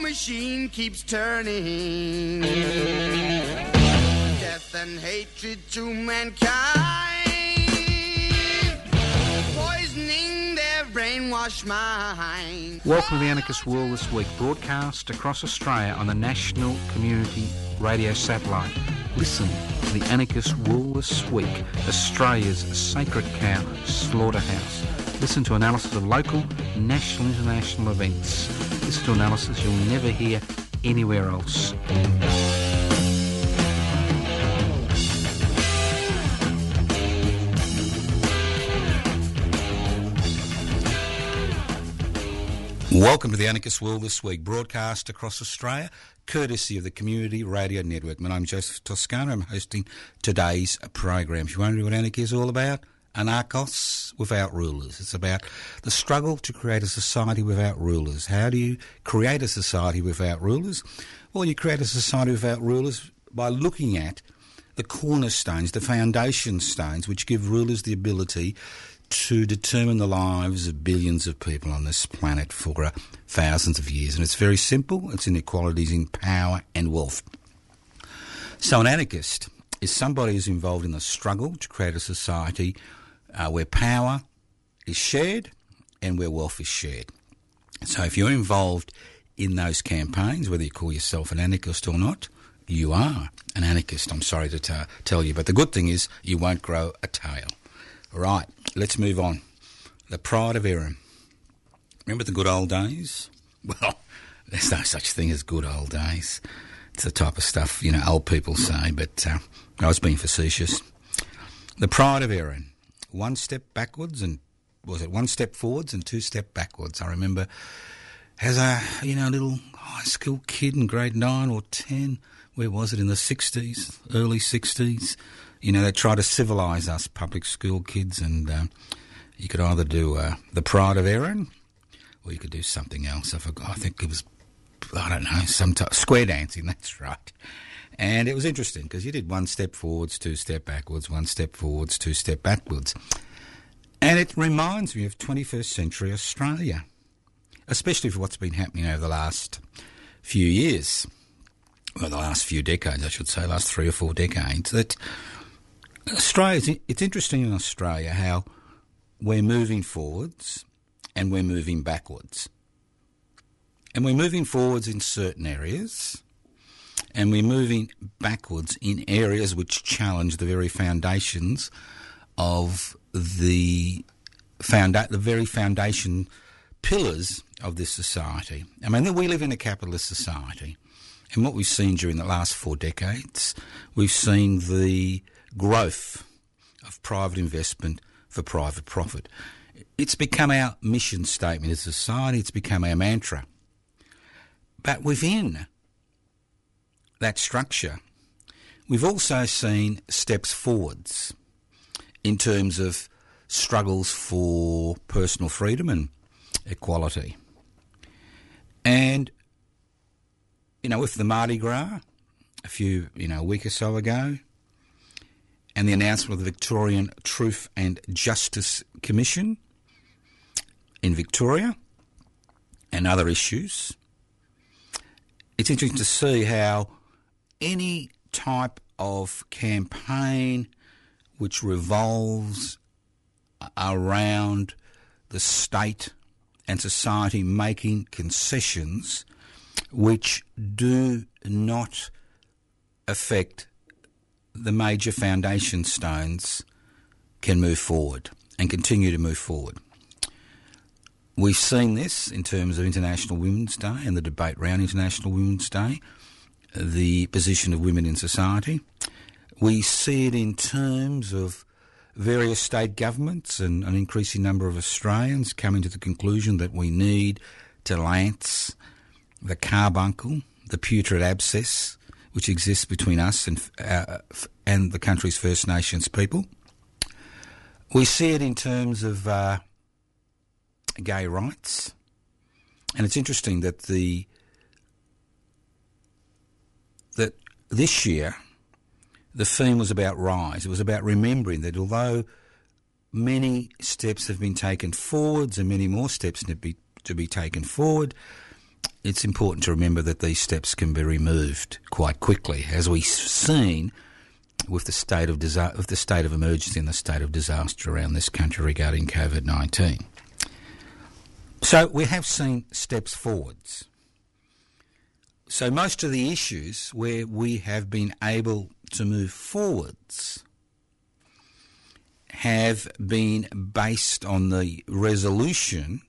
Machine keeps turning. Death and hatred to mankind. Poisoning their brainwashed mind. Welcome to the Anarchist World this week, broadcast across Australia on the National Community Radio Satellite. Listen to the Anarchist World this week, Australia's sacred cow slaughterhouse. Listen to analysis of local, national, international events. Listen to analysis you'll never hear anywhere else. Welcome to the Anarchist World this week, broadcast across Australia, courtesy of the Community Radio Network. My name's Joseph Toscano. I'm hosting today's program. If you wonder what anarchy is all about, anarchos without rulers. It's about the struggle to create a society without rulers. How do you create a society without rulers? Well, you create a society without rulers by looking at the cornerstones, the foundation stones, which give rulers the ability to determine the lives of billions of people on this planet for thousands of years. And it's very simple it's inequalities in power and wealth. So, an anarchist is somebody who's involved in the struggle to create a society uh, where power is shared and where wealth is shared. So, if you're involved in those campaigns, whether you call yourself an anarchist or not, you are an anarchist, I'm sorry to t- tell you. But the good thing is, you won't grow a tail. Right, let's move on. The Pride of Erin. Remember the good old days? Well, there's no such thing as good old days. It's the type of stuff, you know, old people say, but uh, I was being facetious. The Pride of Erin. One step backwards and, was it one step forwards and two step backwards? I remember as a, you know, little high school kid in grade nine or ten, where was it, in the 60s, early 60s? you know, they try to civilise us public school kids, and um, you could either do uh, the Pride of Erin, or you could do something else. I forgot. I think it was, I don't know, some type, square dancing. That's right. And it was interesting because you did one step forwards, two step backwards, one step forwards, two step backwards, and it reminds me of 21st century Australia, especially for what's been happening over the last few years. Well, the last few decades, I should say, last three or four decades, that Australia, it's interesting in Australia how we're moving forwards and we're moving backwards. And we're moving forwards in certain areas and we're moving backwards in areas which challenge the very foundations of the founda- the very foundation pillars of this society. I mean, we live in a capitalist society, and what we've seen during the last four decades, we've seen the growth of private investment for private profit. It's become our mission statement as a society, it's become our mantra. But within that structure, we've also seen steps forwards in terms of struggles for personal freedom and equality. And, you know, with the Mardi Gras a few, you know, a week or so ago, and the announcement of the Victorian Truth and Justice Commission in Victoria and other issues. It's interesting to see how any type of campaign which revolves uh, around the state and society making concessions which do not affect the major foundation stones can move forward and continue to move forward. We've seen this in terms of International Women's Day and the debate around International Women's Day, the position of women in society. We see it in terms of various state governments and an increasing number of Australians coming to the conclusion that we need to lance the carbuncle, the putrid abscess, which exists between us and, uh, and the country's First Nations people. We see it in terms of uh, gay rights. And it's interesting that the that this year the theme was about rise. It was about remembering that although many steps have been taken forwards and many more steps need to be, to be taken forward, it's important to remember that these steps can be removed quite quickly, as we've seen with the state of disa- with the state of emergency and the state of disaster around this country regarding COVID nineteen. So we have seen steps forwards. So most of the issues where we have been able to move forwards have been based on the resolution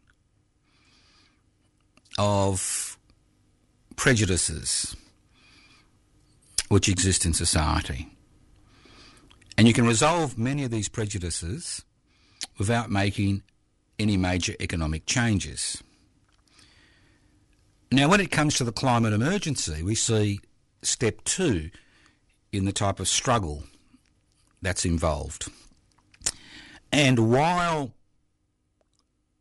of prejudices which exist in society. And you can resolve many of these prejudices without making any major economic changes. Now, when it comes to the climate emergency, we see step two in the type of struggle that's involved. And while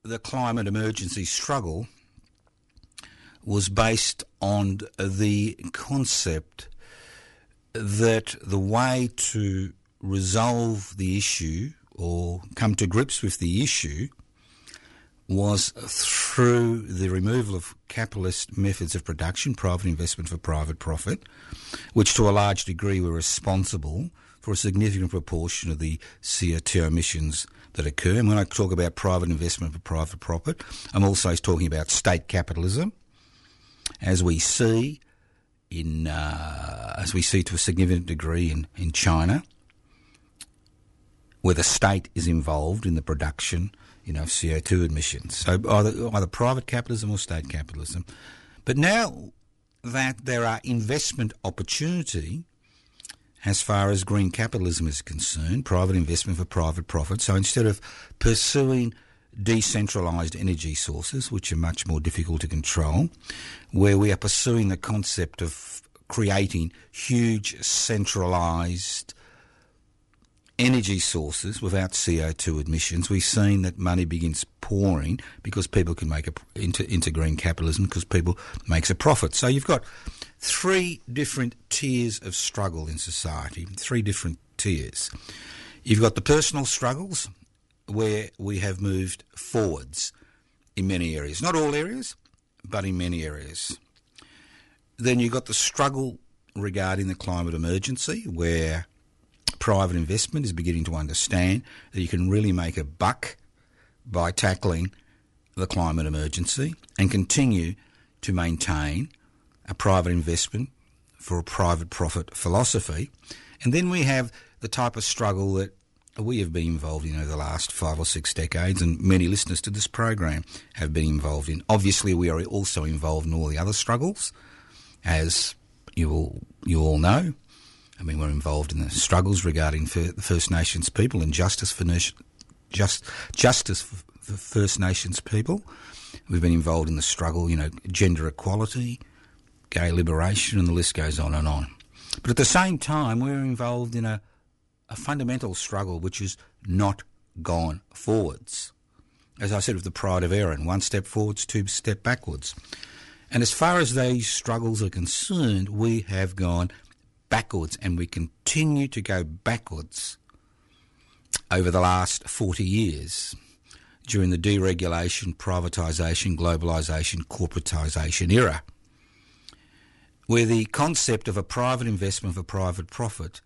the climate emergency struggle was based on the concept that the way to resolve the issue or come to grips with the issue was through the removal of capitalist methods of production, private investment for private profit, which to a large degree were responsible for a significant proportion of the CO2 emissions that occur. And when I talk about private investment for private profit, I'm also talking about state capitalism, as we see in uh, as we see to a significant degree in, in China, where the state is involved in the production you know, CO2 emissions. So either, either private capitalism or state capitalism. But now that there are investment opportunity as far as green capitalism is concerned, private investment for private profit. So instead of pursuing decentralized energy sources, which are much more difficult to control, where we are pursuing the concept of creating huge centralized energy sources without CO2 emissions, we've seen that money begins pouring because people can make a, into, into green capitalism because people makes a profit. So you've got three different tiers of struggle in society, three different tiers. You've got the personal struggles where we have moved forwards in many areas, not all areas, but in many areas. Then you've got the struggle regarding the climate emergency where private investment is beginning to understand that you can really make a buck by tackling the climate emergency and continue to maintain a private investment for a private profit philosophy. And then we have the type of struggle that we have been involved in over the last five or six decades, and many listeners to this program have been involved in. Obviously, we are also involved in all the other struggles, as you all, you all know. I mean, we're involved in the struggles regarding the First Nations people and justice for just justice for First Nations people. We've been involved in the struggle, you know, gender equality, gay liberation, and the list goes on and on. But at the same time, we're involved in a, a fundamental struggle which has not gone forwards. As I said with the Pride of Aaron, one step forwards, two step backwards. And as far as these struggles are concerned, we have gone backwards and we continue to go backwards over the last 40 years during the deregulation, privatisation, globalisation, corporatisation era, where the concept of a private investment for private profit,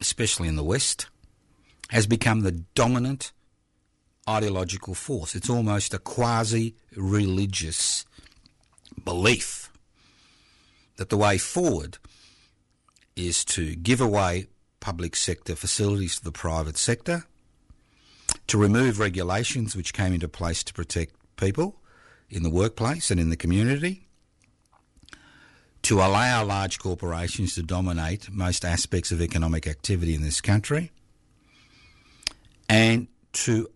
especially in the West, has become the dominant ideological force. It's almost a quasi religious belief that the way forward is to give away public sector facilities to the private sector, to remove regulations which came into place to protect people in the workplace and in the community, to allow large corporations to dominate most aspects of economic activity in this country, and to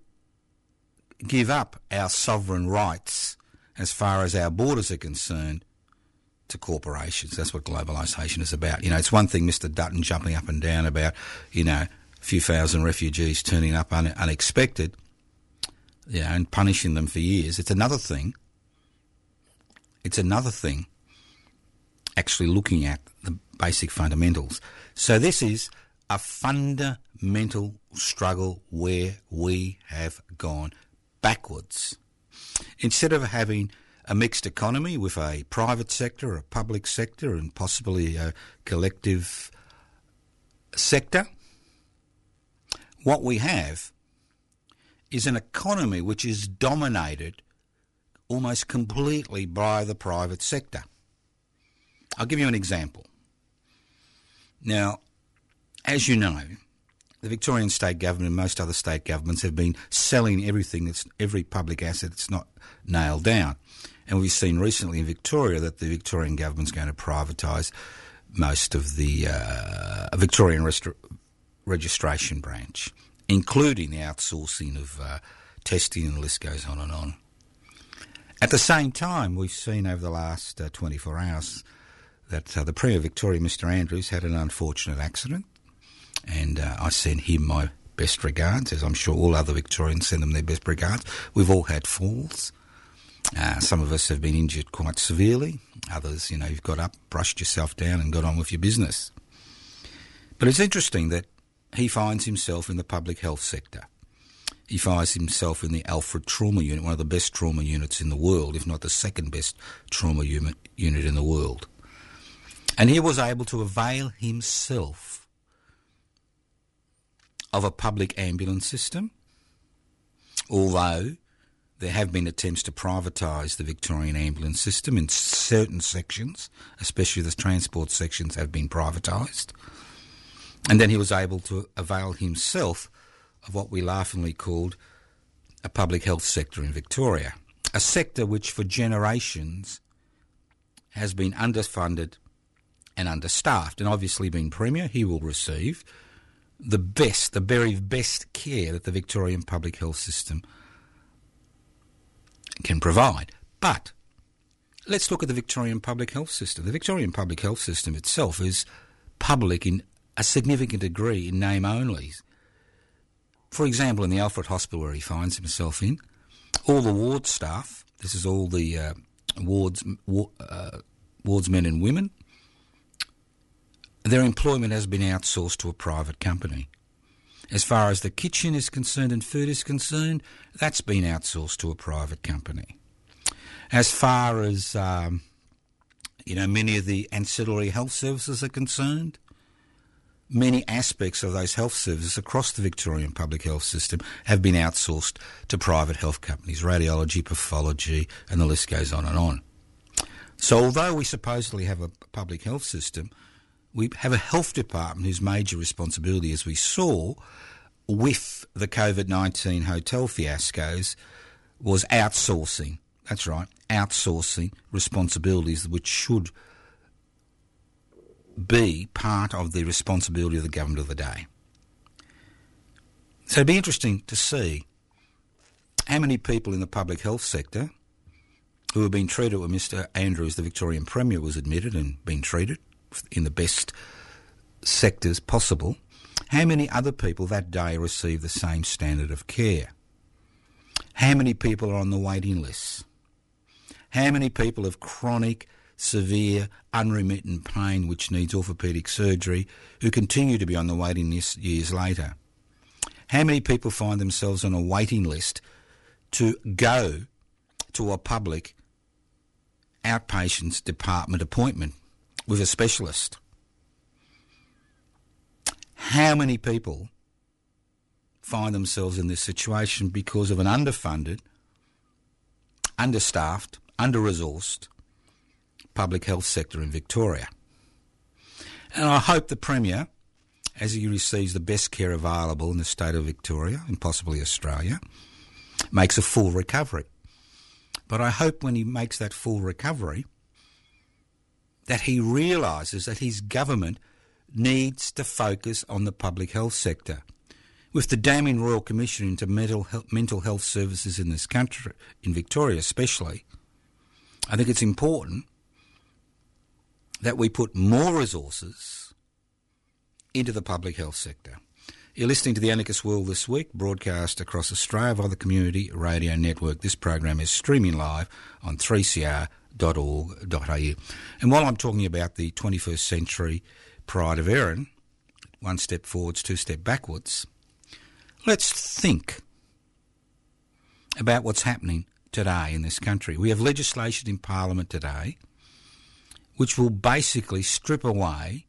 give up our sovereign rights as far as our borders are concerned, to corporations. That's what globalisation is about. You know, it's one thing Mr. Dutton jumping up and down about, you know, a few thousand refugees turning up un- unexpected, you know, and punishing them for years. It's another thing. It's another thing actually looking at the basic fundamentals. So this is a fundamental struggle where we have gone backwards. Instead of having a mixed economy with a private sector, a public sector, and possibly a collective sector, what we have is an economy which is dominated almost completely by the private sector. I'll give you an example. Now, as you know, the Victorian state government and most other state governments have been selling everything that's every public asset that's not nailed down. And we've seen recently in Victoria that the Victorian government's going to privatise most of the uh, Victorian registration branch, including the outsourcing of uh, testing, and the list goes on and on. At the same time, we've seen over the last uh, 24 hours that uh, the Premier of Victoria, Mr Andrews, had an unfortunate accident, and uh, I send him my best regards, as I'm sure all other Victorians send them their best regards. We've all had falls. Uh, some of us have been injured quite severely. Others, you know, you've got up, brushed yourself down, and got on with your business. But it's interesting that he finds himself in the public health sector. He finds himself in the Alfred Trauma Unit, one of the best trauma units in the world, if not the second best trauma unit in the world. And he was able to avail himself of a public ambulance system, although there have been attempts to privatise the Victorian ambulance system in certain sections, especially the transport sections have been privatised. And then he was able to avail himself of what we laughingly called a public health sector in Victoria, a sector which for generations has been underfunded and understaffed. And obviously, being Premier, he will receive the best, the very best care that the Victorian public health system can provide. But let's look at the Victorian public health system. The Victorian public health system itself is public in a significant degree in name only. For example, in the Alfred Hospital where he finds himself in, all the ward staff, this is all the uh, wards, uh, wards men and women, their employment has been outsourced to a private company. As far as the kitchen is concerned and food is concerned, that's been outsourced to a private company. As far as um, you know, many of the ancillary health services are concerned, many aspects of those health services across the Victorian public health system have been outsourced to private health companies, radiology, pathology, and the list goes on and on. So, although we supposedly have a public health system, we have a health department whose major responsibility, as we saw with the COVID 19 hotel fiascos, was outsourcing. That's right, outsourcing responsibilities which should be part of the responsibility of the government of the day. So it'd be interesting to see how many people in the public health sector who have been treated with Mr Andrews, the Victorian Premier, was admitted and been treated in the best sectors possible, how many other people that day receive the same standard of care? How many people are on the waiting list? How many people have chronic, severe, unremittent pain which needs orthopaedic surgery who continue to be on the waiting list years later? How many people find themselves on a waiting list to go to a public outpatients department appointment with a specialist? How many people find themselves in this situation because of an underfunded, understaffed, under resourced public health sector in Victoria? And I hope the Premier, as he receives the best care available in the state of Victoria and possibly Australia, makes a full recovery. But I hope when he makes that full recovery, that he realises that his government needs to focus on the public health sector. With the damning Royal Commission into mental health, mental health services in this country, in Victoria especially, I think it's important that we put more resources into the public health sector. You're listening to the Anarchist World this week, broadcast across Australia via the Community Radio Network. This program is streaming live on 3cr.org.au. And while I'm talking about the 21st century pride of Erin, one step forwards, two step backwards, let's think about what's happening today in this country. We have legislation in Parliament today which will basically strip away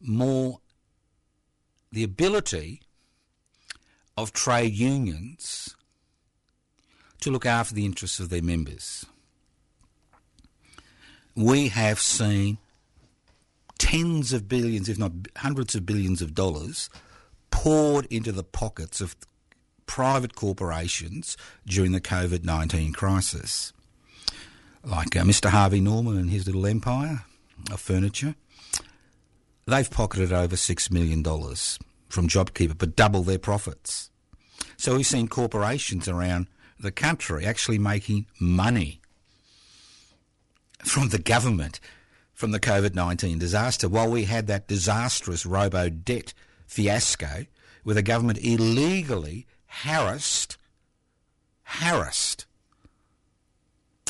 more the ability of trade unions to look after the interests of their members. We have seen tens of billions, if not hundreds of billions of dollars poured into the pockets of private corporations during the COVID 19 crisis like uh, Mr. Harvey Norman and his little empire of furniture. They've pocketed over $6 million from JobKeeper, but double their profits. So we've seen corporations around the country actually making money from the government from the COVID 19 disaster, while we had that disastrous robo debt fiasco where the government illegally harassed, harassed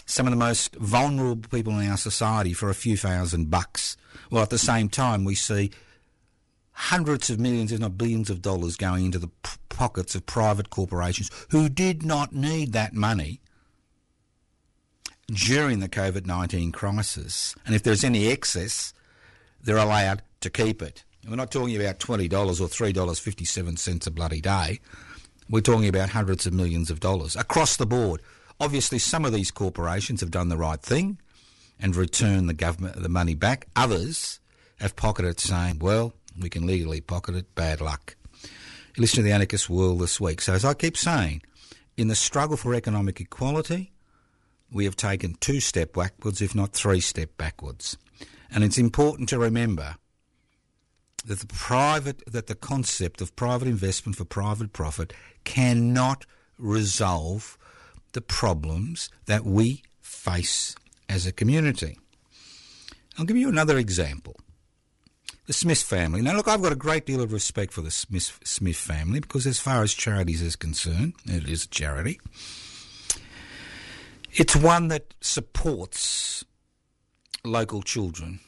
some of the most vulnerable people in our society for a few thousand bucks. Well, at the same time, we see hundreds of millions, if not billions of dollars going into the p- pockets of private corporations who did not need that money during the COVID 19 crisis. And if there's any excess, they're allowed to keep it. And we're not talking about $20 or $3.57 a bloody day. We're talking about hundreds of millions of dollars across the board. Obviously, some of these corporations have done the right thing and returned the government the money back. Others have pocketed it, saying, "Well, we can legally pocket it. Bad luck." Listen to the anarchist world this week. So, as I keep saying, in the struggle for economic equality, we have taken two step backwards, if not three step backwards. And it's important to remember that the private that the concept of private investment for private profit cannot resolve the problems that we face as a community. I'll give you another example. The Smith family. Now, look, I've got a great deal of respect for the Smith, Smith family because, as far as charities is concerned, it is a charity. It's one that supports local children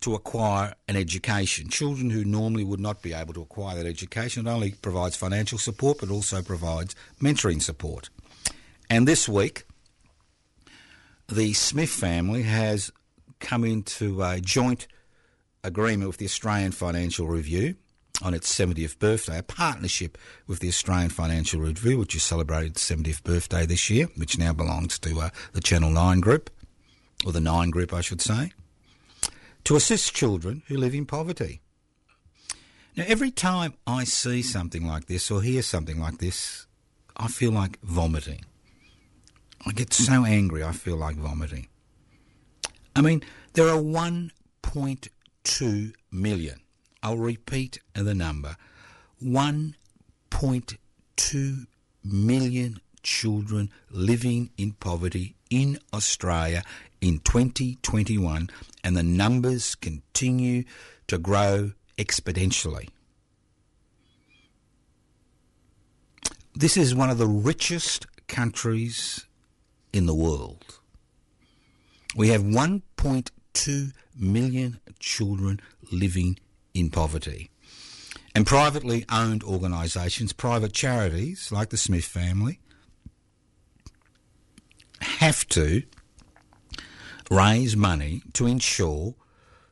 to acquire an education. Children who normally would not be able to acquire that education not only provides financial support but also provides mentoring support. And this week, the Smith family has come into a joint agreement with the Australian Financial Review on its 70th birthday, a partnership with the Australian Financial Review, which is celebrated its 70th birthday this year, which now belongs to uh, the Channel 9 group, or the 9 group, I should say, to assist children who live in poverty. Now, every time I see something like this or hear something like this, I feel like vomiting. I get so angry I feel like vomiting. I mean, there are 1.2 million. I'll repeat the number 1.2 million children living in poverty in Australia in 2021, and the numbers continue to grow exponentially. This is one of the richest countries in the world. We have 1.2 million children living in poverty. And privately owned organisations, private charities like the Smith family, have to raise money to ensure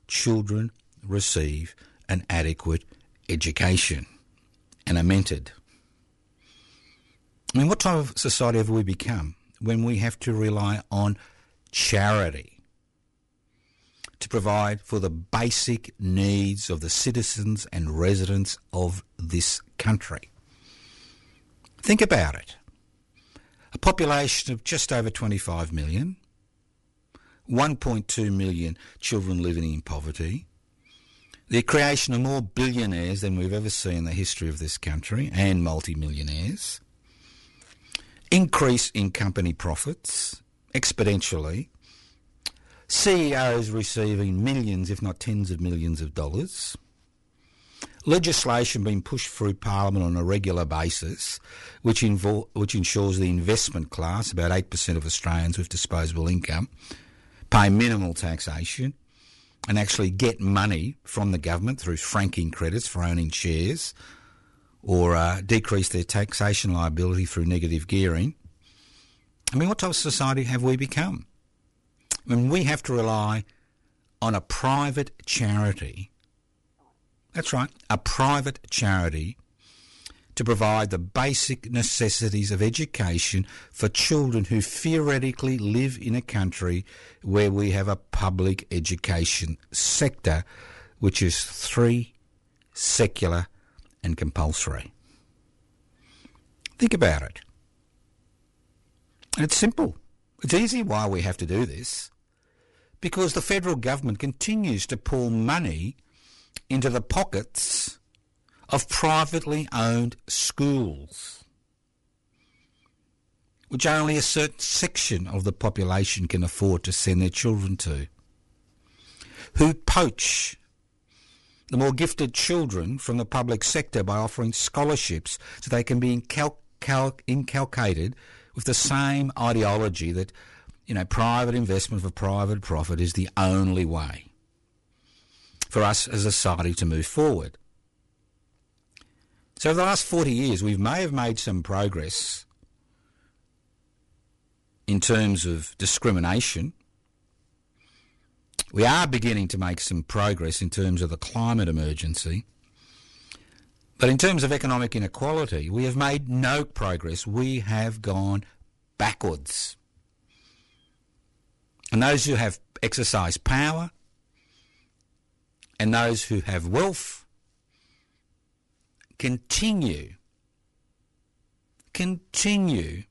children receive an adequate education and are mentored. I mean, what type of society have we become? when we have to rely on charity to provide for the basic needs of the citizens and residents of this country. Think about it. A population of just over 25 million, 1.2 million children living in poverty, the creation of more billionaires than we've ever seen in the history of this country and multimillionaires, increase in company profits, exponentially. CEOs receiving millions, if not tens of millions of dollars. Legislation being pushed through Parliament on a regular basis, which, which ensures the investment class, about 8% of Australians with disposable income, pay minimal taxation and actually get money from the government through franking credits for owning shares or uh, decrease their taxation liability through negative gearing. I mean, what type of society have we become? I mean, we have to rely on a private charity. That's right, a private charity to provide the basic necessities of education for children who theoretically live in a country where we have a public education sector which is free, secular, and compulsory. Think about it. it's simple. It's easy why we have to do this. Because the federal government continues to pour money into the pockets of privately owned schools, which only a certain section of the population can afford to send their children to, who poach the more gifted children from the public sector by offering scholarships so they can be inculcated with the same ideology that, you know, private investment for private profit is the only way for us as a society to move forward. So, over the last 40 years, we may have made some progress in terms of discrimination. We are beginning to make some progress in terms of the climate emergency. But in terms of economic inequality, we have made no progress. We have gone backwards. And those who have exercised power and those who have wealth continue, continue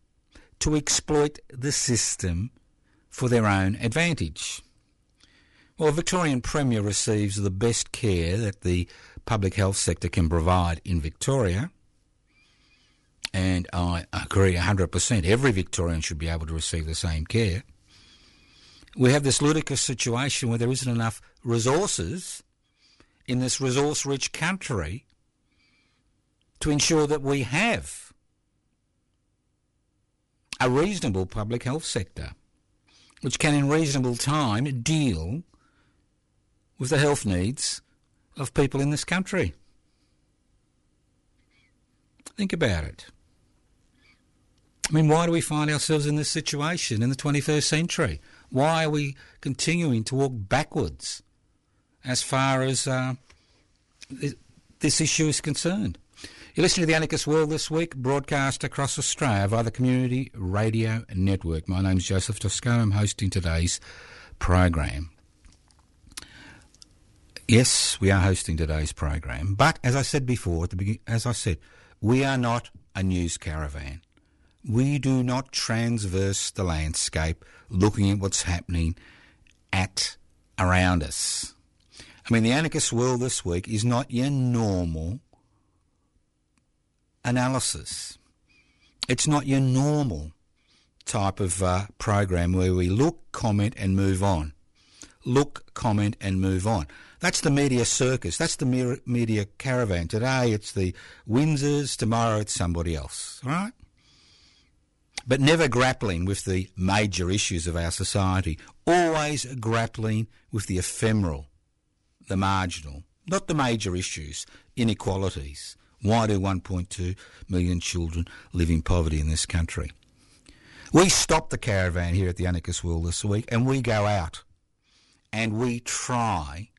to exploit the system for their own advantage. Well, Victorian Premier receives the best care that the public health sector can provide in Victoria. And I agree 100%. Every Victorian should be able to receive the same care. We have this ludicrous situation where there isn't enough resources in this resource rich country to ensure that we have a reasonable public health sector which can in reasonable time deal with the health needs of people in this country. Think about it. I mean, why do we find ourselves in this situation in the 21st century? Why are we continuing to walk backwards as far as uh, this issue is concerned? You're listening to the Anarchist World this week, broadcast across Australia via the Community Radio Network. My name's Joseph Toscano. I'm hosting today's program. Yes, we are hosting today's program, but as I said before at the as I said, we are not a news caravan. We do not transverse the landscape looking at what's happening at around us. I mean, the anarchist world this week is not your normal analysis. It's not your normal type of uh, program where we look, comment, and move on. Look, comment, and move on. That's the media circus. That's the media caravan. Today it's the Windsors, tomorrow it's somebody else, right? But never grappling with the major issues of our society. Always grappling with the ephemeral, the marginal, not the major issues, inequalities. Why do 1.2 million children live in poverty in this country? We stop the caravan here at the Anarchist World this week and we go out and we try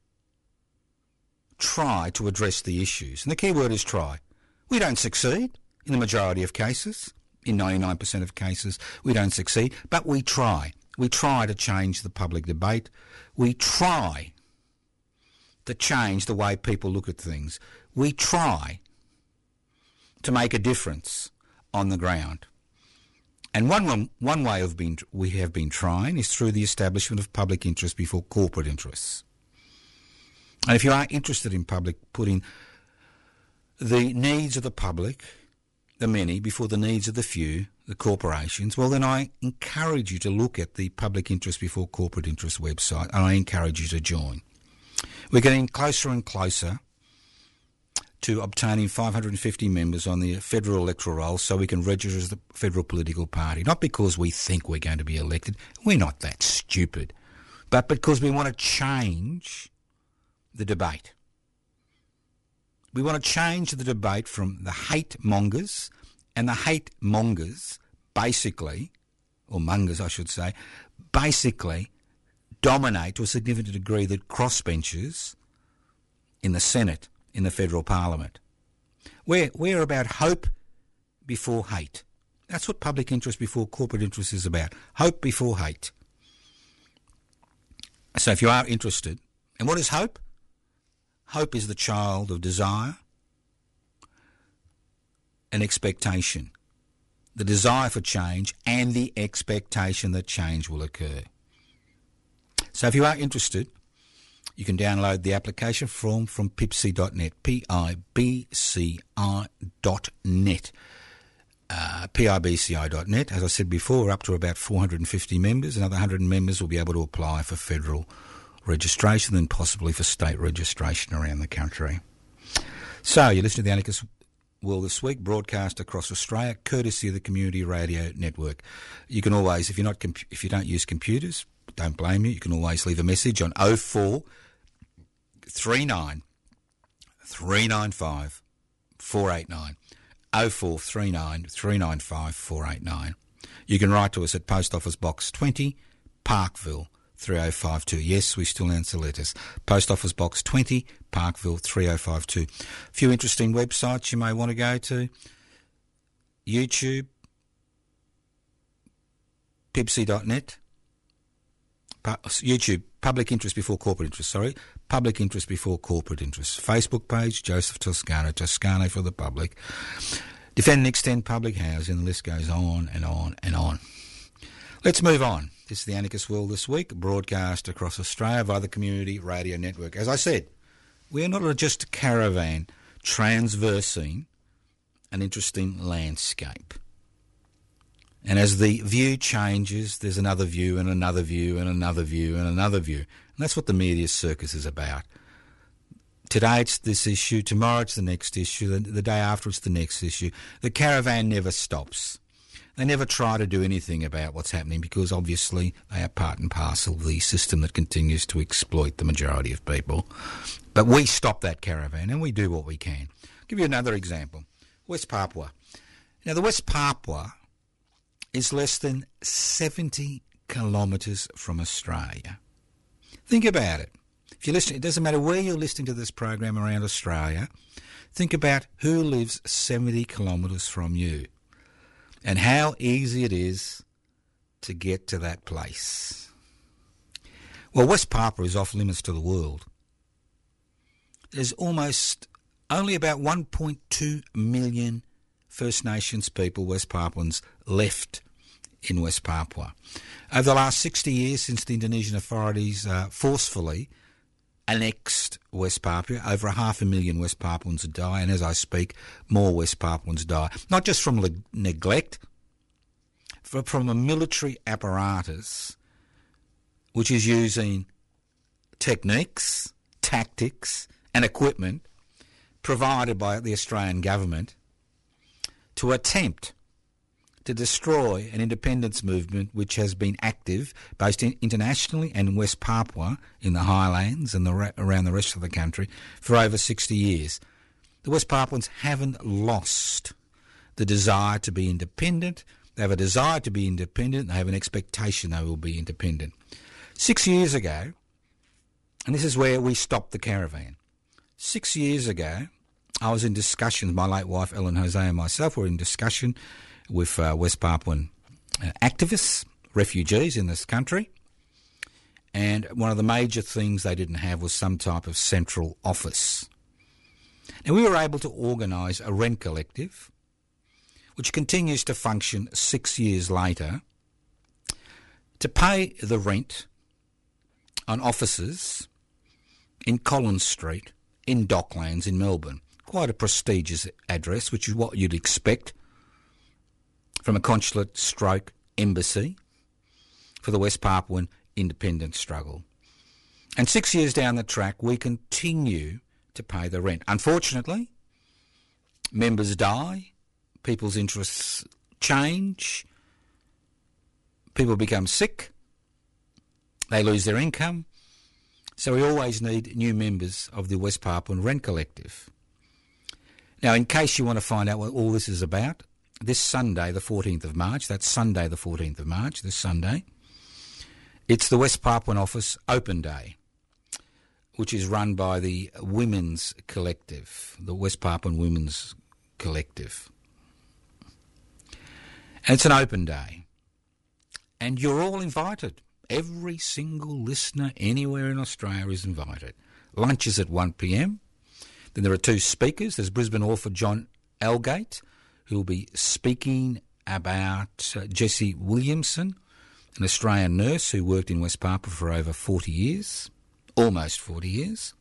try to address the issues. And the key word is try. We don't succeed in the majority of cases. In 99% of cases, we don't succeed, but we try. We try to change the public debate. We try to change the way people look at things. We try to make a difference on the ground. And one, one way of been, we have been trying is through the establishment of public interest before corporate interests. And if you are interested in public putting the needs of the public, the many, before the needs of the few, the corporations, well, then I encourage you to look at the Public Interest Before Corporate Interest website and I encourage you to join. We're getting closer and closer to obtaining 550 members on the federal electoral roll so we can register as the federal political party. Not because we think we're going to be elected, we're not that stupid, but because we want to change the debate. We want to change the debate from the hate mongers, and the hate mongers basically, or mongers I should say, basically dominate to a significant degree the crossbenchers in the Senate, in the federal parliament. We're, we're about hope before hate. That's what public interest before corporate interest is about. Hope before hate. So if you are interested, and what is hope? Hope is the child of desire and expectation. The desire for change and the expectation that change will occur. So if you are interested, you can download the application form from pibci.net, P-I-B-C-I.net. Uh, pibci.net. As I said before, we're up to about 450 members. Another 100 members will be able to apply for federal registration, then possibly for state registration around the country. So, you're listening to the Anarchist World This Week, broadcast across Australia, courtesy of the Community Radio Network. You can always, if you're not, if you don't use computers, don't blame you. You can always leave a message on 04 39 395 489. 0439 395 489. You can write to us at Post Office Box 20, Parkville 3052. Yes, we still answer letters. Post Office Box 20, Parkville 3052. A few interesting websites you may want to go to. YouTube, pibci.net, YouTube, Public Interest Before Corporate Interest, sorry. Public Interest Before Corporate Interest. Facebook page, Joseph Toscano, Toscano for the public. Defend and extend public housing. The list goes on and on and on. Let's move on. This is the Anarchist World this week, broadcast across Australia via the Community Radio Network. As I said, we are not just a caravan transversing an interesting landscape. And as the view changes, there's another view and another view and another view and another view. And that's what the media circus is about. Today it's this issue, tomorrow it's the next issue, the, the day after it's the next issue. The caravan never stops. They never try to do anything about what's happening because obviously they are part and parcel of the system that continues to exploit the majority of people. But we stop that caravan and we do what we can. I'll give you another example West Papua. Now, the West Papua is less than 70 kilometres from Australia. Think about it. If you're listening, it doesn't matter where you're listening to this program around Australia, think about who lives 70 kilometres from you and how easy it is to get to that place. Well, West Papua is off limits to the world. There's almost only about 1.2 million First Nations people, West Papuans, left in West Papua. Over the last 60 years, since the Indonesian authorities uh, forcefully annexed West Papua, over a half a million West Papuans die, and as I speak, more West Papuans die. Not just from le- neglect, but from a military apparatus which is using techniques, tactics, and equipment provided by the Australian government to attempt to destroy an independence movement which has been active both internationally and in West Papua in the highlands and the, around the rest of the country for over 60 years. The West Papuans haven't lost the desire to be independent. They have a desire to be independent. They have an expectation they will be independent. Six years ago, and this is where we stopped the caravan. Six years ago, I was in discussions. My late wife Ellen Jose and myself were in discussion with uh, West Papuan uh, activists, refugees in this country. And one of the major things they didn't have was some type of central office. And we were able to organise a rent collective, which continues to function six years later, to pay the rent on offices in Collins Street in Docklands in Melbourne. Quite a prestigious address, which is what you'd expect from a consulate stroke embassy for the West Papuan independence struggle. And six years down the track, we continue to pay the rent. Unfortunately, members die, people's interests change, people become sick, they lose their income. So we always need new members of the West Papuan Rent Collective. Now, in case you want to find out what all this is about, this Sunday, the 14th of March, that's Sunday, the 14th of March, this Sunday, it's the West Papuan Office Open Day which is run by the Women's Collective, the West Papuan Women's Collective. And it's an open day. And you're all invited. Every single listener anywhere in Australia is invited. Lunch is at 1pm. Then there are two speakers. There's Brisbane author John Elgate, who will be speaking about uh, Jessie Williamson, an Australian nurse who worked in West Papua for over 40 years almost 40 years.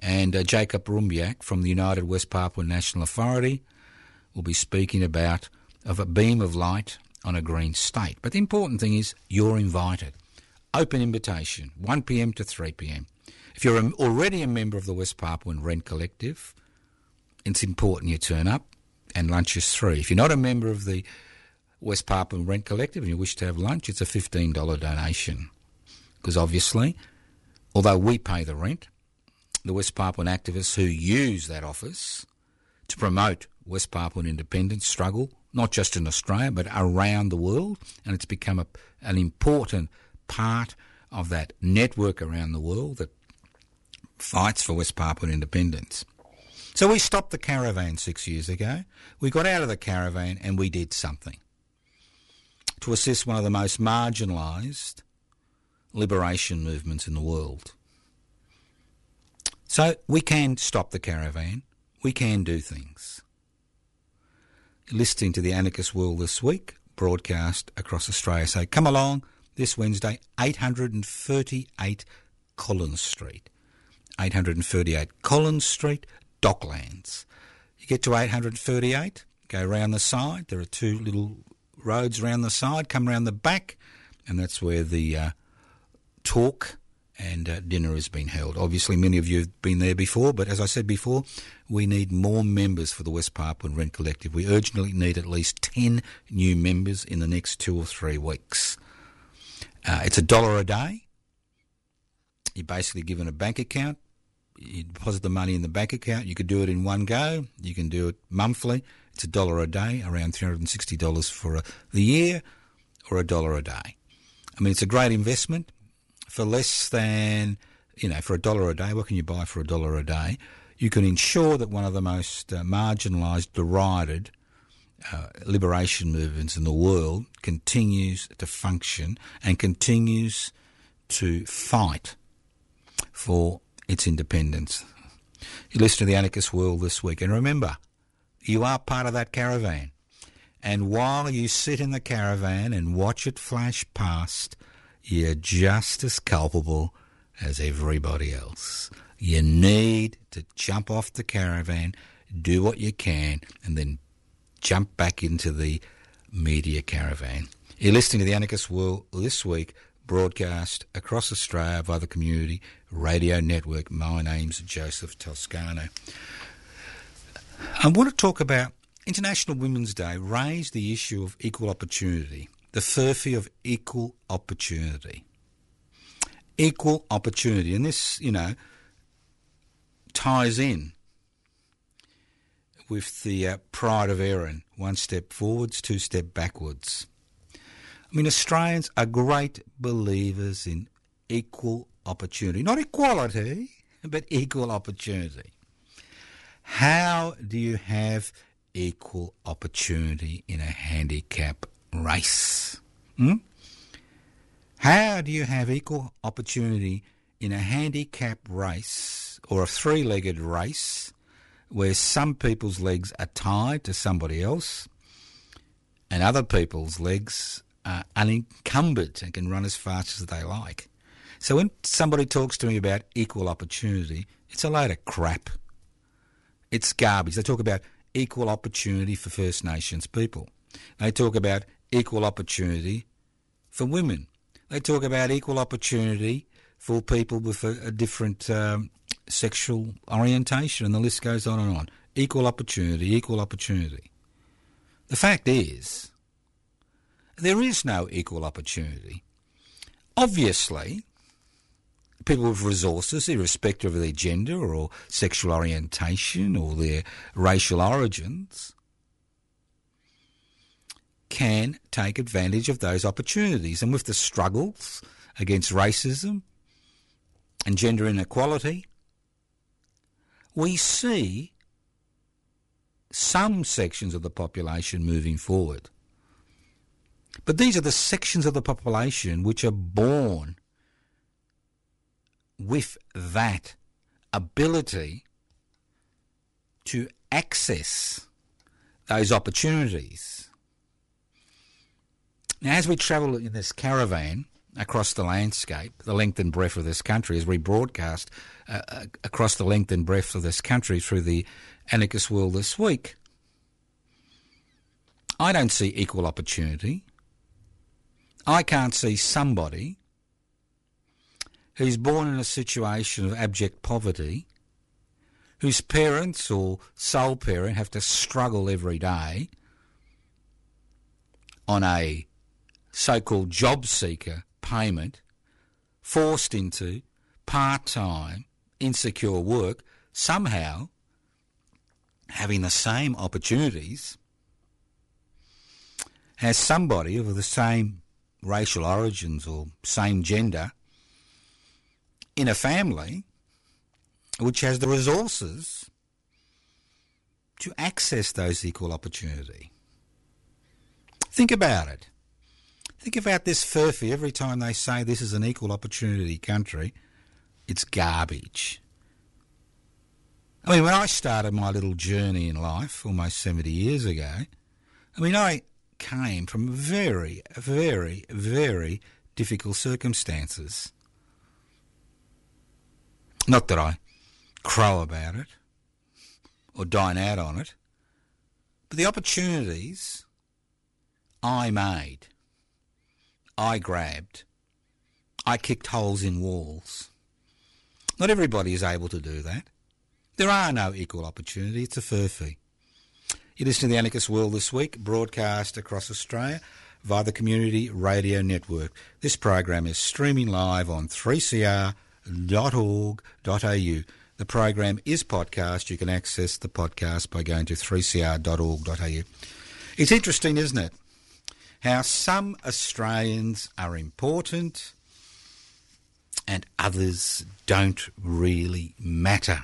And uh, Jacob Rumbiak from the United West Papua National Authority will be speaking about of a beam of light on a green state. But the important thing is you're invited. Open invitation, 1 p.m. to 3 p.m. If you're already a member of the West Papuan Rent Collective, it's important you turn up and lunch is free. If you're not a member of the West Papuan Rent Collective and you wish to have lunch, it's a $15 donation. Because obviously, Although we pay the rent, the West Papuan activists who use that office to promote West Papuan independence struggle, not just in Australia but around the world, and it's become a, an important part of that network around the world that fights for West Papuan independence. So we stopped the caravan six years ago. We got out of the caravan and we did something to assist one of the most marginalised liberation movements in the world. So we can stop the caravan. We can do things. Listening to the Anarchist World this week, broadcast across Australia. So come along this Wednesday, 838 Collins Street. 838 Collins Street, Docklands. You get to 838, go round the side. There are two little roads round the side. Come round the back, and that's where the uh, talk and uh, dinner has been held. Obviously, many of you have been there before, but as I said before, we need more members for the West Papuan Rent Collective. We urgently need at least 10 new members in the next two or three weeks. Uh, it's a dollar a day. You're basically given a bank account. You deposit the money in the bank account. You could do it in one go. You can do it monthly. It's a dollar a day, around $360 for a, the year, or a dollar a day. I mean, it's a great investment for less than, you know, for a dollar a day, what can you buy for a dollar a day? You can ensure that one of the most uh, marginalised, derided uh, liberation movements in the world continues to function and continues to fight for its independence. You listen to the Anarchist World this week, and remember, you are part of that caravan. And while you sit in the caravan and watch it flash past, you're just as culpable as everybody else. You need to jump off the caravan, do what you can, and then jump back into the media caravan. You're listening to the Anarchist World this week, broadcast across Australia by the Community Radio Network. My name's Joseph Toscano. I want to talk about International Women's Day, raise the issue of equal opportunity the furphy of equal opportunity. Equal opportunity. And this, you know, ties in with the uh, pride of Erin one step forwards, two step backwards. I mean, Australians are great believers in equal opportunity. Not equality, but equal opportunity. How do you have equal opportunity in a handicap race. Hmm? How do you have equal opportunity in a handicap race or a three legged race where some people's legs are tied to somebody else and other people's legs are unencumbered and can run as fast as they like? So when somebody talks to me about equal opportunity, it's a load of crap. It's garbage. They talk about equal opportunity for First Nations people. They talk about equal opportunity for women. They talk about equal opportunity for people with a, a different um, sexual orientation, and the list goes on and on. Equal opportunity, equal opportunity. The fact is, there is no equal opportunity. Obviously, people with resources, irrespective of their gender or sexual orientation or their racial origins, can take advantage of those opportunities. And with the struggles against racism and gender inequality, we see some sections of the population moving forward. But these are the sections of the population which are born with that ability to access those opportunities. Now, as we travel in this caravan across the landscape, the length and breadth of this country, as we broadcast uh, uh, across the length and breadth of this country through the Anarchist World this week, I don't see equal opportunity. I can't see somebody who's born in a situation of abject poverty, whose parents or sole parent have to struggle every day on a so called job seeker payment, forced into part time, insecure work, somehow having the same opportunities as somebody of the same racial origins or same gender in a family which has the resources to access those equal opportunity. Think about it. Think about this furphy. Every time they say this is an equal opportunity country, it's garbage. I mean, when I started my little journey in life almost 70 years ago, I mean, I came from very, very, very difficult circumstances. Not that I crow about it or dine out on it, but the opportunities I made, I grabbed, I kicked holes in walls. Not everybody is able to do that. There are no equal opportunity. It's a furphy. You listen to the Anarchist World this week, broadcast across Australia via the Community Radio Network. This program is streaming live on 3CR3cr.org.au. The program is podcast. You can access the podcast by going to 3cr.org.au. It's interesting, isn't it? How some Australians are important and others don't really matter.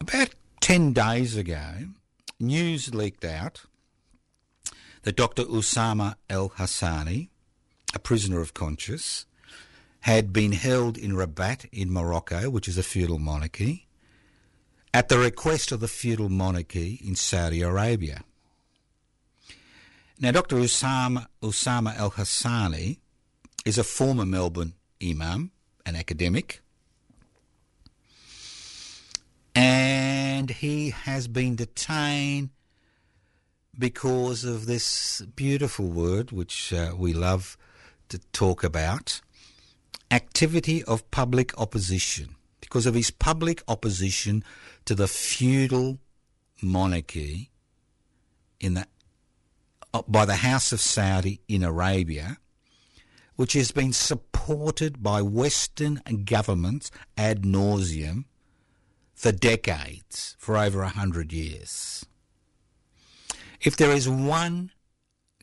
About 10 days ago, news leaked out that Dr. Usama El Hassani, a prisoner of conscience, had been held in Rabat in Morocco, which is a feudal monarchy, at the request of the feudal monarchy in Saudi Arabia. Now, Dr. Usama, Usama Al Hassani is a former Melbourne Imam, an academic, and he has been detained because of this beautiful word which uh, we love to talk about activity of public opposition because of his public opposition to the feudal monarchy in the uh, by the House of Saudi in Arabia, which has been supported by Western governments ad nauseum for decades, for over a hundred years. If there is one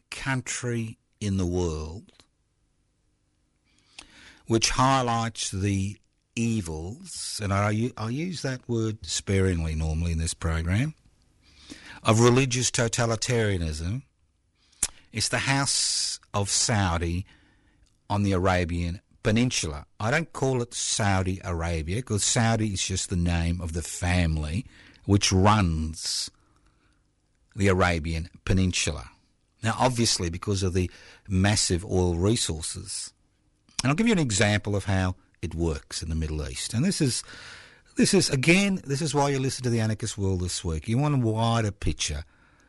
country in the world which highlights the evils, and I, I use that word sparingly normally in this program, of religious totalitarianism. It's the House of Saudi on the Arabian Peninsula. I don't call it Saudi Arabia because Saudi is just the name of the family which runs the Arabian Peninsula. Now, obviously, because of the massive oil resources and I'll give you an example of how it works in the Middle East. And this is, this is again, this is why you listen to the Anarchist World this week. You want a wider picture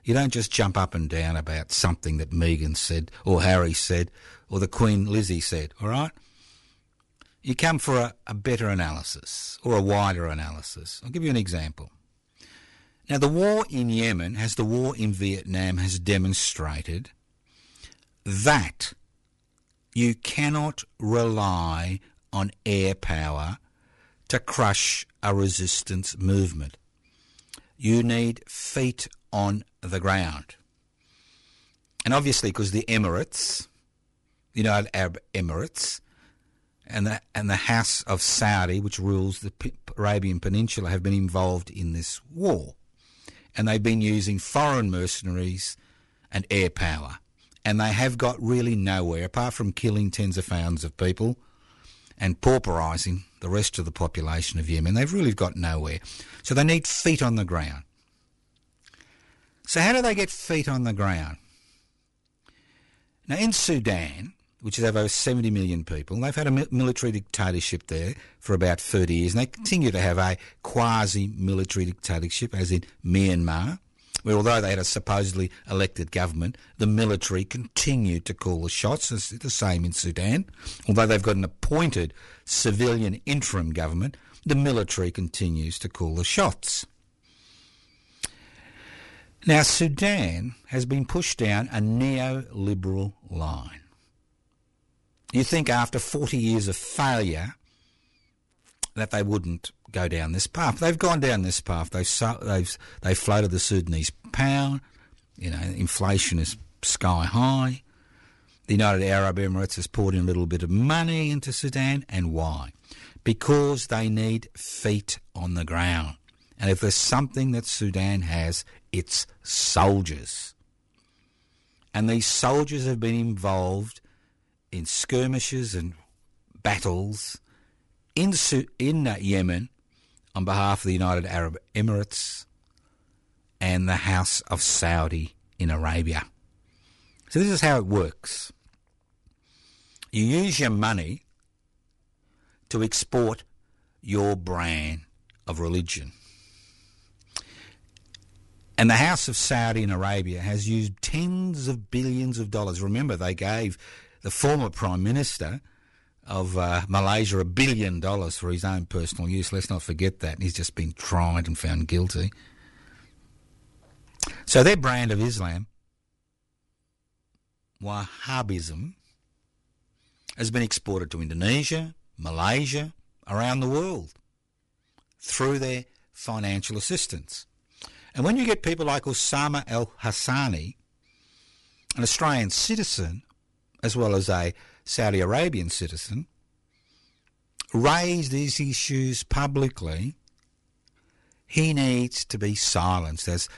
You don't just jump up and down about something that Meghan said, or Harry said, or the Queen Lizzie said, all right? You come for a, a better analysis, or a wider analysis. I'll give you an example. Now, the war in Yemen, as the war in Vietnam has demonstrated, that you cannot rely on air power to crush a resistance movement. You need feet on the ground. And obviously, because the Emirates, the United Arab Emirates, and the, and the House of Saudi, which rules the Arabian Peninsula, have been involved in this war. And they've been using foreign mercenaries and air power. And they have got really nowhere, apart from killing tens of thousands of people and pauperising the rest of the population of Yemen. They've really got nowhere. So they need feet on the ground. So, how do they get feet on the ground? Now, in Sudan, which is over 70 million people, they've had a military dictatorship there for about 30 years, and they continue to have a quasi military dictatorship, as in Myanmar where although they had a supposedly elected government, the military continued to call the shots. It's the same in Sudan. Although they've got an appointed civilian interim government, the military continues to call the shots. Now, Sudan has been pushed down a neoliberal line. You think after 40 years of failure that they wouldn't go down this path. They've gone down this path. They've they've they've floated the Sudanese pound. You know, inflation is sky high. The United Arab Emirates has poured in a little bit of money into Sudan, and why? Because they need feet on the ground. And if there's something that Sudan has, it's soldiers. And these soldiers have been involved in skirmishes and battles in, in Yemen on behalf of the United Arab Emirates and the House of Saudi in Arabia. So, this is how it works you use your money to export your brand of religion. And the House of Saudi in Arabia has used tens of billions of dollars. Remember, they gave the former Prime Minister of uh, Malaysia a billion dollars for his own personal use. Let's not forget that. He's just been tried and found guilty. So their brand of Islam, Wahhabism, has been exported to Indonesia, Malaysia, around the world through their financial assistance. And when you get people like Osama al Hassani, an Australian citizen, as well as a Saudi Arabian citizen, raise these issues publicly, he needs to be silenced as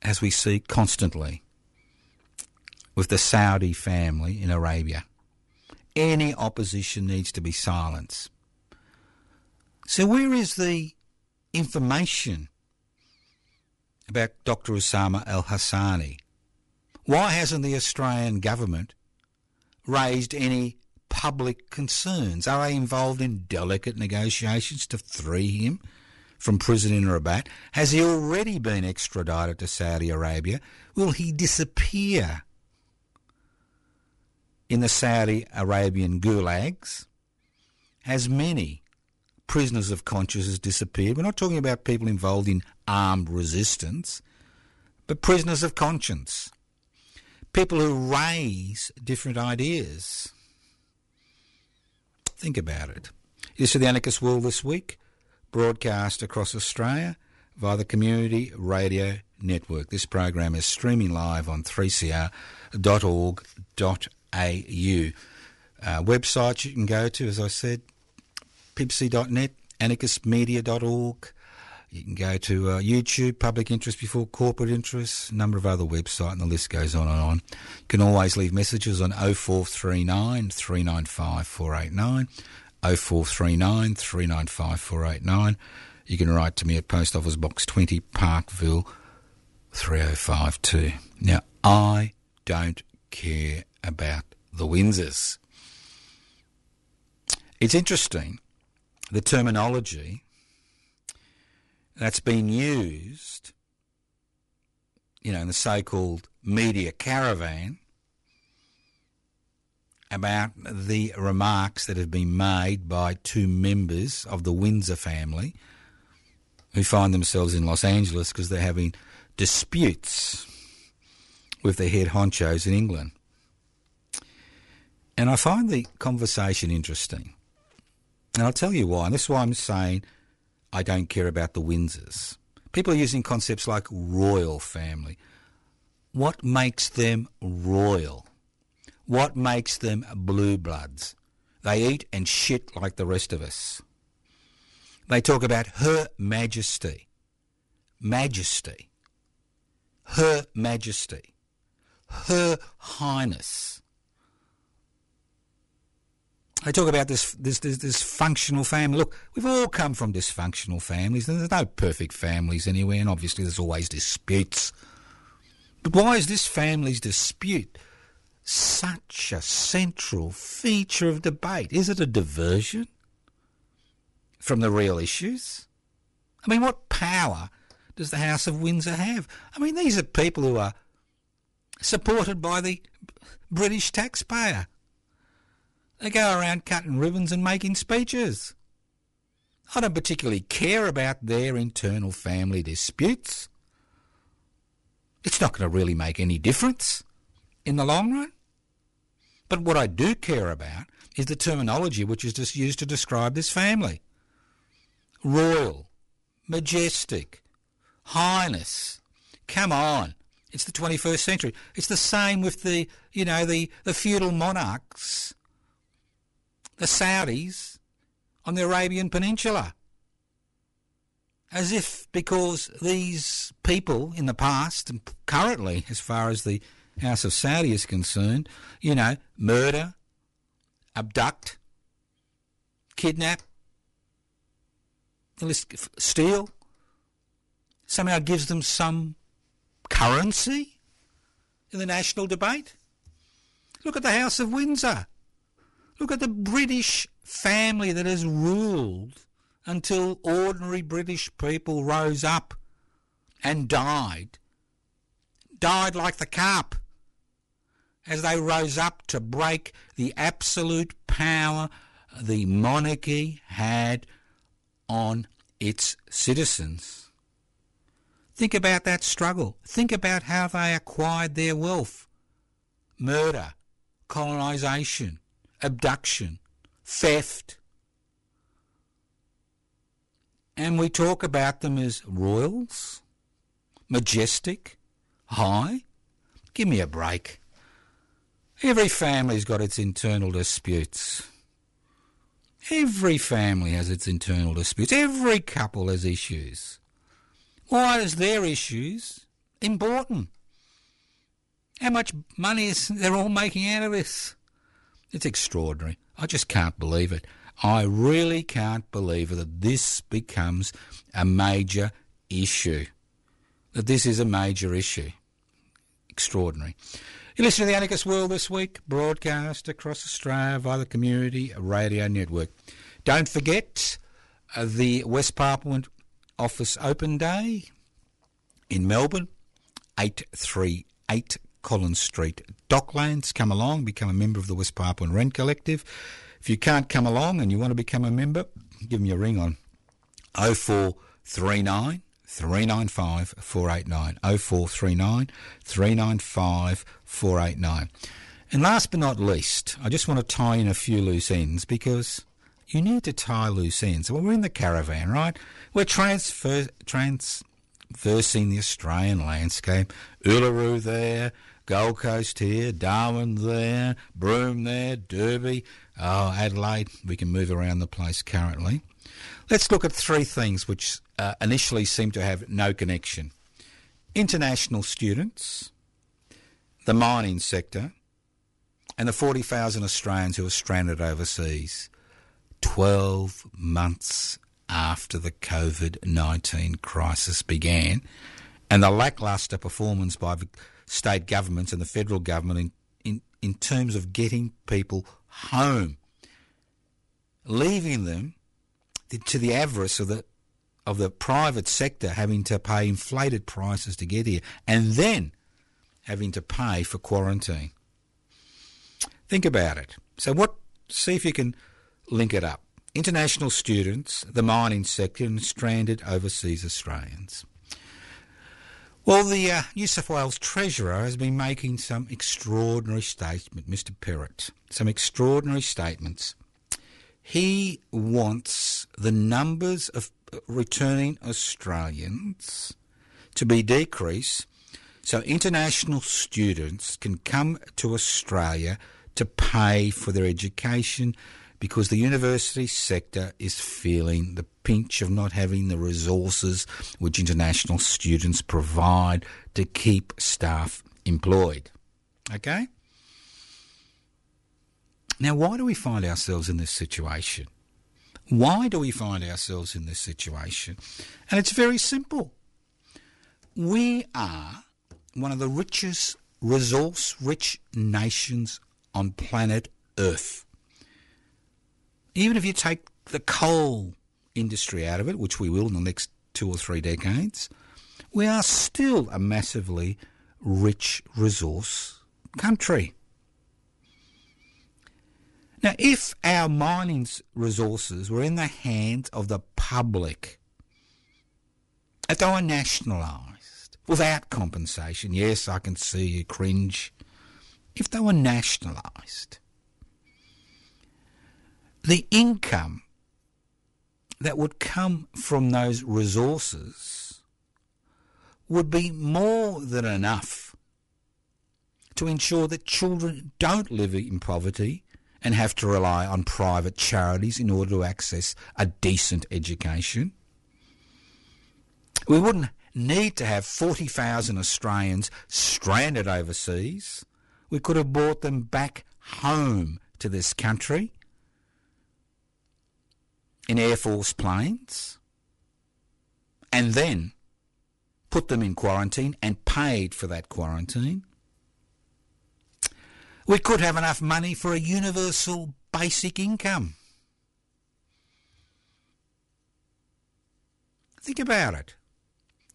as we see constantly with the Saudi family in Arabia. Any opposition needs to be silenced. So where is the information about Dr. Osama al Hassani? Why hasn't the Australian government raised any public concerns? Are they involved in delicate negotiations to free him from prison in Rabat? Has he already been extradited to Saudi Arabia? Will he disappear in the Saudi Arabian gulags? Has many prisoners of conscience disappeared? We're not talking about people involved in armed resistance, but prisoners of conscience people who raise different ideas. Think about it. This is the Anarchist World this week, broadcast across Australia via the Community Radio Network. This program is streaming live on 3cr.org.au. Uh, websites you can go to, as I said, pibci.net, anarchistmedia.org, you can go to uh, YouTube, Public Interest Before Corporate Interest, a number of other websites, and the list goes on and on. You can always leave messages on 0439 395 489, 0439 395 489. You can write to me at Post Office Box 20, Parkville 3052. Now, I don't care about the Windsors. It's interesting, the terminology that's been used you know, in the so-called media caravan about the remarks that have been made by two members of the Windsor family who find themselves in Los Angeles because they're having disputes with their head honchos in England. And I find the conversation interesting. And I'll tell you why. And this is why I'm saying I don't care about the Windsors. People are using concepts like royal family. What makes them royal? What makes them blue bloods? They eat and shit like the rest of us. They talk about Her Majesty. Majesty. Her Majesty. Her Highness. They talk about this, this, this, this functional family. Look, we've all come from dysfunctional families. And there's no perfect families anywhere, and obviously there's always disputes. But why is this family's dispute such a central feature of debate? Is it a diversion from the real issues? I mean, what power does the House of Windsor have? I mean, these are people who are supported by the British taxpayer. They go around cutting ribbons and making speeches. I don't particularly care about their internal family disputes. It's not going to really make any difference in the long run. But what I do care about is the terminology which is just used to describe this family. Royal, majestic, highness. Come on. It's the 21st century. It's the same with the, you know, the, the feudal monarchs, the Saudis on the Arabian Peninsula. As if because these people in the past and currently, as far as the House of Saudi is concerned, you know, murder, abduct, kidnap, steal, somehow gives them some currency in the national debate. Look at the House of Windsor. Look at the British family that has ruled until ordinary British people rose up and died. Died like the carp as they rose up to break the absolute power the monarchy had on its citizens. Think about that struggle. Think about how they acquired their wealth. Murder, colonisation, abduction, theft. And we talk about them as royals, majestic, high. Give me a break. Every family's got its internal disputes. Every family has its internal disputes. Every couple has issues. Why is their issues important? How much money is they're all making out of this? It's extraordinary. I just can't believe it. I really can't believe that this becomes a major issue. That this is a major issue. Extraordinary. You listen to the Anarchist World this week, broadcast across Australia via the Community Radio Network. Don't forget uh, the West Papuan Office Open Day in Melbourne, 838 Collins Street, Docklands. Come along, become a member of the West Papuan Rent Collective. If you can't come along and you want to become a member, give me a ring on 0439 395 489. 0439 395 489. And last but not least, I just want to tie in a few loose ends because you need to tie loose ends. Well, we're in the caravan, right? We're transfer, transversing the Australian landscape. Uluru there, Gold Coast here, Darwin there, Broome there, Derby, oh, Adelaide. We can move around the place currently. Let's look at three things which uh, initially seem to have no connection international students, the mining sector, and the 40,000 Australians who are stranded overseas. 12 months after the COVID 19 crisis began, and the lacklustre performance by the state governments and the federal government in, in, in terms of getting people home, leaving them to the avarice of the of the private sector having to pay inflated prices to get here and then having to pay for quarantine. Think about it. So, what? See if you can link it up. International students, the mining sector, and stranded overseas Australians. Well, the uh, New South Wales Treasurer has been making some extraordinary statements, Mr. Perrott, some extraordinary statements. He wants the numbers of returning Australians to be decreased so international students can come to Australia to pay for their education because the university sector is feeling the pinch of not having the resources which international students provide to keep staff employed. Okay? Now, why do we find ourselves in this situation? Why do we find ourselves in this situation? And it's very simple. We are one of the richest, resource rich nations on planet Earth. Even if you take the coal industry out of it, which we will in the next two or three decades, we are still a massively rich resource country. Now, if our mining resources were in the hands of the public, if they were nationalised without compensation, yes, I can see you cringe. If they were nationalised, the income that would come from those resources would be more than enough to ensure that children don't live in poverty and have to rely on private charities in order to access a decent education. We wouldn't need to have 40,000 Australians stranded overseas. We could have brought them back home to this country in Air Force planes and then put them in quarantine and paid for that quarantine. We could have enough money for a universal basic income. Think about it.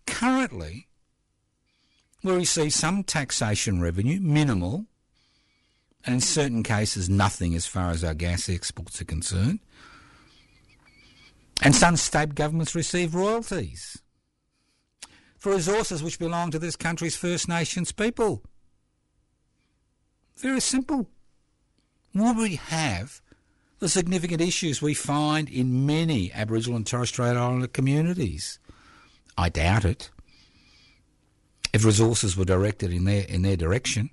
Currently, we receive some taxation revenue, minimal, and in certain cases nothing as far as our gas exports are concerned. And some state governments receive royalties for resources which belong to this country's First Nations people. Very simple. Would we have the significant issues we find in many Aboriginal and Torres Strait Islander communities? I doubt it. If resources were directed in their in their direction.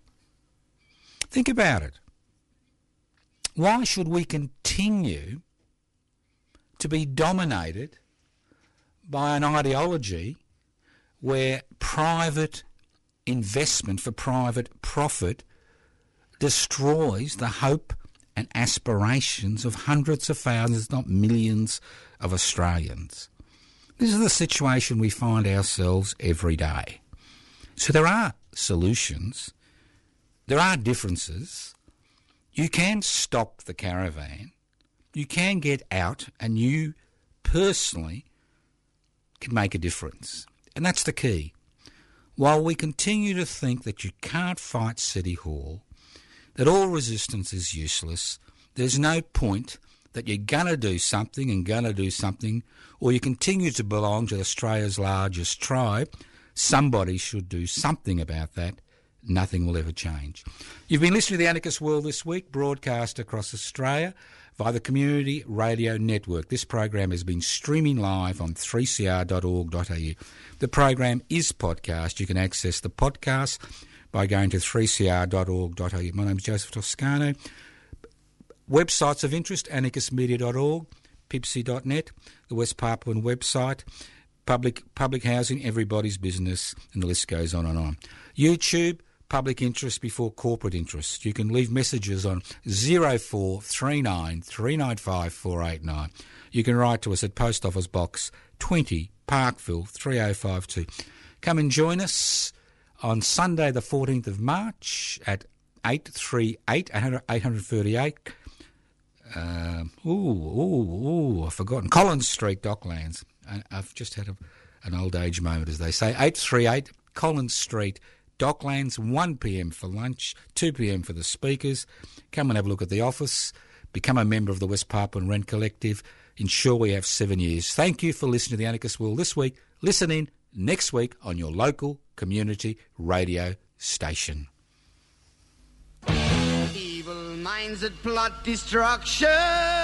Think about it. Why should we continue to be dominated by an ideology where private investment for private profit destroys the hope and aspirations of hundreds of thousands, not millions, of Australians. This is the situation we find ourselves every day. So there are solutions, there are differences. You can stop the caravan, you can get out, and you personally can make a difference. And that's the key. While we continue to think that you can't fight City Hall, that all resistance is useless. There's no point that you're going to do something and going to do something, or you continue to belong to Australia's largest tribe. Somebody should do something about that. Nothing will ever change. You've been listening to the Anarchist World this week, broadcast across Australia via the Community Radio Network. This program has been streaming live on 3cr.org.au. The program is podcast. You can access the podcast by going to 3cr.org.au. My name is Joseph Toscano. Websites of interest, anarchistmedia.org, pibci.net, the West Papuan website, public public housing, everybody's business, and the list goes on and on. YouTube, public interest before corporate interest. You can leave messages on 0439 395 489. You can write to us at Post Office Box 20, Parkville 3052. Come and join us on Sunday, the 14th of March at 838 838. Uh, Ooh, ooh, ooh, I've forgotten. Collins Street, Docklands. I, I've just had a, an old age moment, as they say. 838 Collins Street, Docklands, 1pm for lunch, 2pm for the speakers. Come and have a look at the office. Become a member of the West Papuan Rent Collective. Ensure we have seven years. Thank you for listening to the Anarchist World this week. Listen in next week on your local community radio station. Evil minds that plot destruction.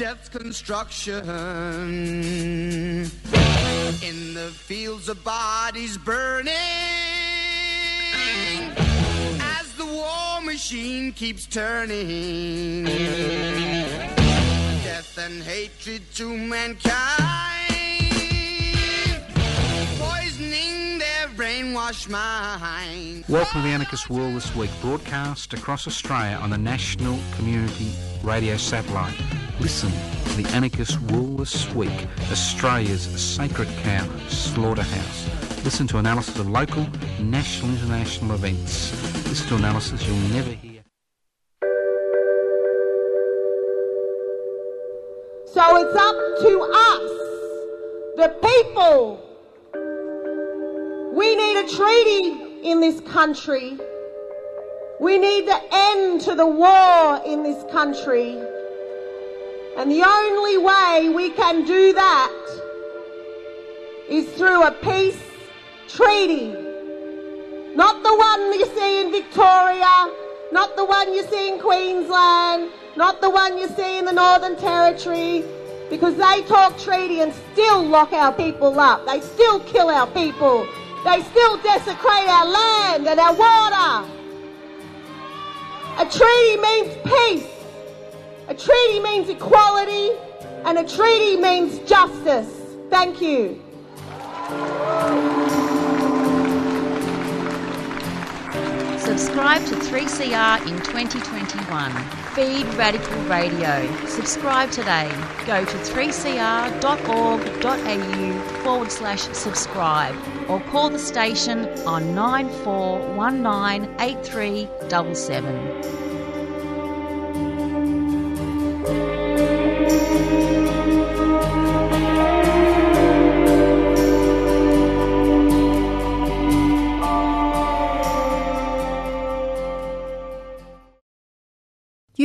Death's construction. In the fields of bodies burning. As the war machine keeps turning. Death and hatred to mankind. Brainwashed mind. Welcome to the Anarchist World this week, broadcast across Australia on the National Community Radio Satellite. Listen to the Anarchist World this week, Australia's sacred cow slaughterhouse. Listen to analysis of local, national, international events. Listen to analysis you'll never hear. So it's up to us, the people. We need a treaty in this country. We need the end to the war in this country. And the only way we can do that is through a peace treaty. Not the one you see in Victoria, not the one you see in Queensland, not the one you see in the Northern Territory, because they talk treaty and still lock our people up. They still kill our people. They still desecrate our land and our water. A treaty means peace. A treaty means equality. And a treaty means justice. Thank you. Subscribe to 3CR in 2021. Feed Radical Radio. Subscribe today. Go to 3cr.org.au forward slash subscribe or call the station on 94198377.